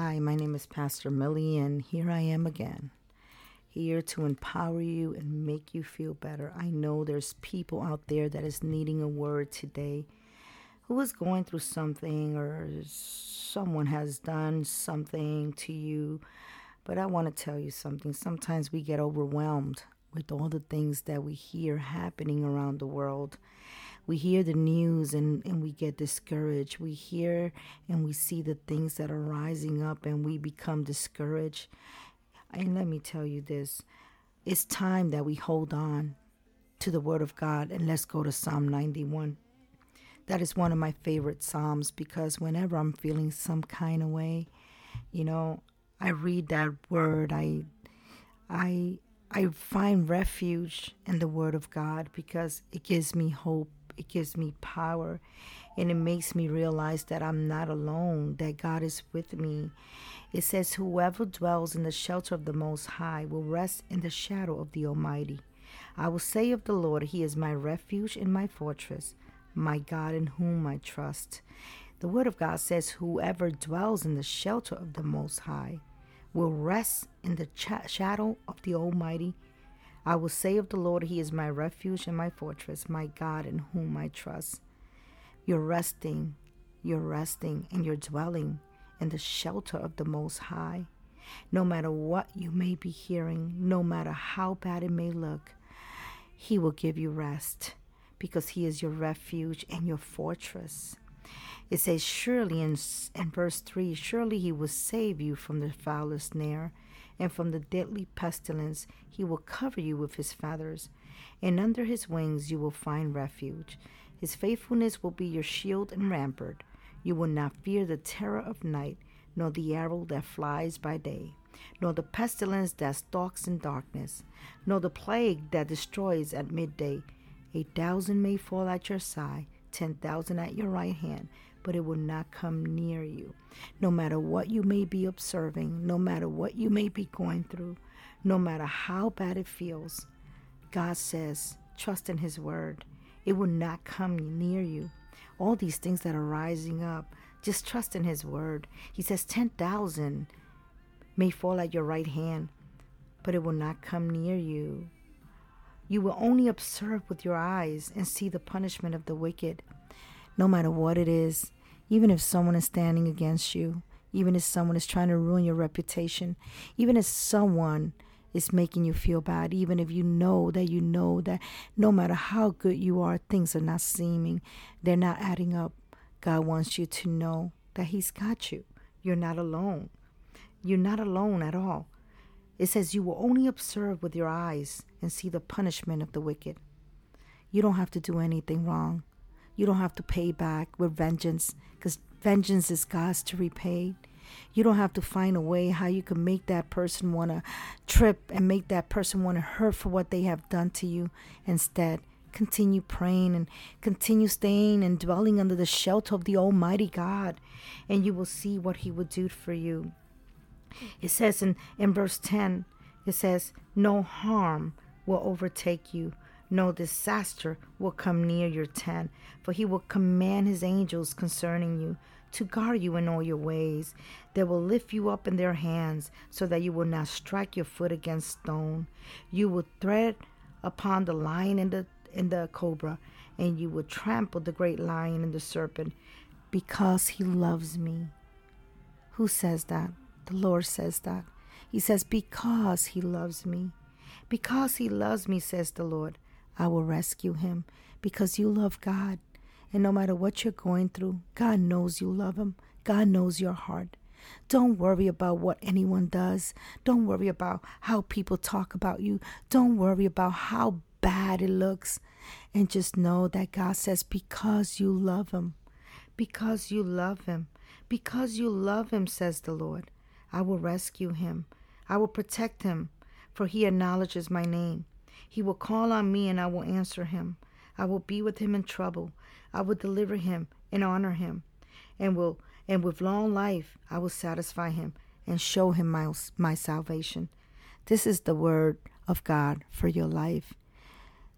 Hi, my name is Pastor Millie, and here I am again, here to empower you and make you feel better. I know there's people out there that is needing a word today who is going through something or someone has done something to you. But I want to tell you something. Sometimes we get overwhelmed with all the things that we hear happening around the world we hear the news and, and we get discouraged. We hear and we see the things that are rising up and we become discouraged. And let me tell you this it's time that we hold on to the Word of God and let's go to Psalm 91. That is one of my favorite Psalms because whenever I'm feeling some kind of way, you know, I read that word. I, I, I find refuge in the Word of God because it gives me hope it gives me power and it makes me realize that I'm not alone, that God is with me. It says, Whoever dwells in the shelter of the Most High will rest in the shadow of the Almighty. I will say of the Lord, He is my refuge and my fortress, my God in whom I trust. The Word of God says, Whoever dwells in the shelter of the Most High will rest in the ch- shadow of the Almighty. I will say of the Lord, He is my refuge and my fortress, my God in whom I trust. You're resting, you're resting, and you're dwelling in the shelter of the Most High. No matter what you may be hearing, no matter how bad it may look, He will give you rest because He is your refuge and your fortress. It says, Surely in, in verse 3, surely He will save you from the foulest snare and from the deadly pestilence he will cover you with his feathers, and under his wings you will find refuge. His faithfulness will be your shield and rampart. You will not fear the terror of night, nor the arrow that flies by day, nor the pestilence that stalks in darkness, nor the plague that destroys at midday. A thousand may fall at your side, ten thousand at your right hand but it will not come near you. No matter what you may be observing, no matter what you may be going through, no matter how bad it feels, God says, trust in His word. It will not come near you. All these things that are rising up, just trust in His word. He says, 10,000 may fall at your right hand, but it will not come near you. You will only observe with your eyes and see the punishment of the wicked no matter what it is, even if someone is standing against you, even if someone is trying to ruin your reputation, even if someone is making you feel bad, even if you know that you know that no matter how good you are, things are not seeming, they're not adding up. God wants you to know that He's got you. You're not alone. You're not alone at all. It says you will only observe with your eyes and see the punishment of the wicked. You don't have to do anything wrong. You don't have to pay back with vengeance because vengeance is God's to repay. You don't have to find a way how you can make that person want to trip and make that person want to hurt for what they have done to you. Instead, continue praying and continue staying and dwelling under the shelter of the Almighty God, and you will see what He will do for you. It says in, in verse 10, it says, No harm will overtake you, no disaster will come near your tent, for he will command his angels concerning you to guard you in all your ways. They will lift you up in their hands so that you will not strike your foot against stone. You will tread upon the lion and the and the cobra, and you will trample the great lion and the serpent, because he loves me. Who says that? The Lord says that. He says, Because he loves me. Because he loves me, says the Lord, I will rescue him because you love God. And no matter what you're going through, God knows you love him. God knows your heart. Don't worry about what anyone does. Don't worry about how people talk about you. Don't worry about how bad it looks. And just know that God says, because you love him, because you love him, because you love him, says the Lord, I will rescue him. I will protect him, for he acknowledges my name. He will call on me and I will answer him. I will be with him in trouble. I will deliver him and honor him. And will and with long life I will satisfy him and show him my, my salvation. This is the word of God for your life.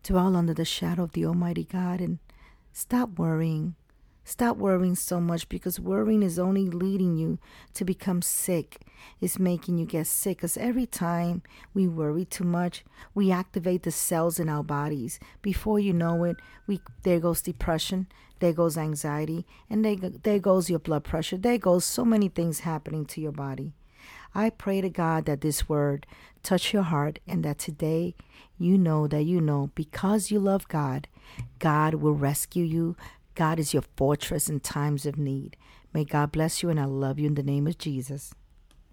Dwell under the shadow of the Almighty God and stop worrying. Stop worrying so much because worrying is only leading you to become sick. It's making you get sick because every time we worry too much, we activate the cells in our bodies. Before you know it, we there goes depression, there goes anxiety, and there, there goes your blood pressure. There goes so many things happening to your body. I pray to God that this word touch your heart and that today you know that you know because you love God, God will rescue you. God is your fortress in times of need. May God bless you, and I love you in the name of Jesus.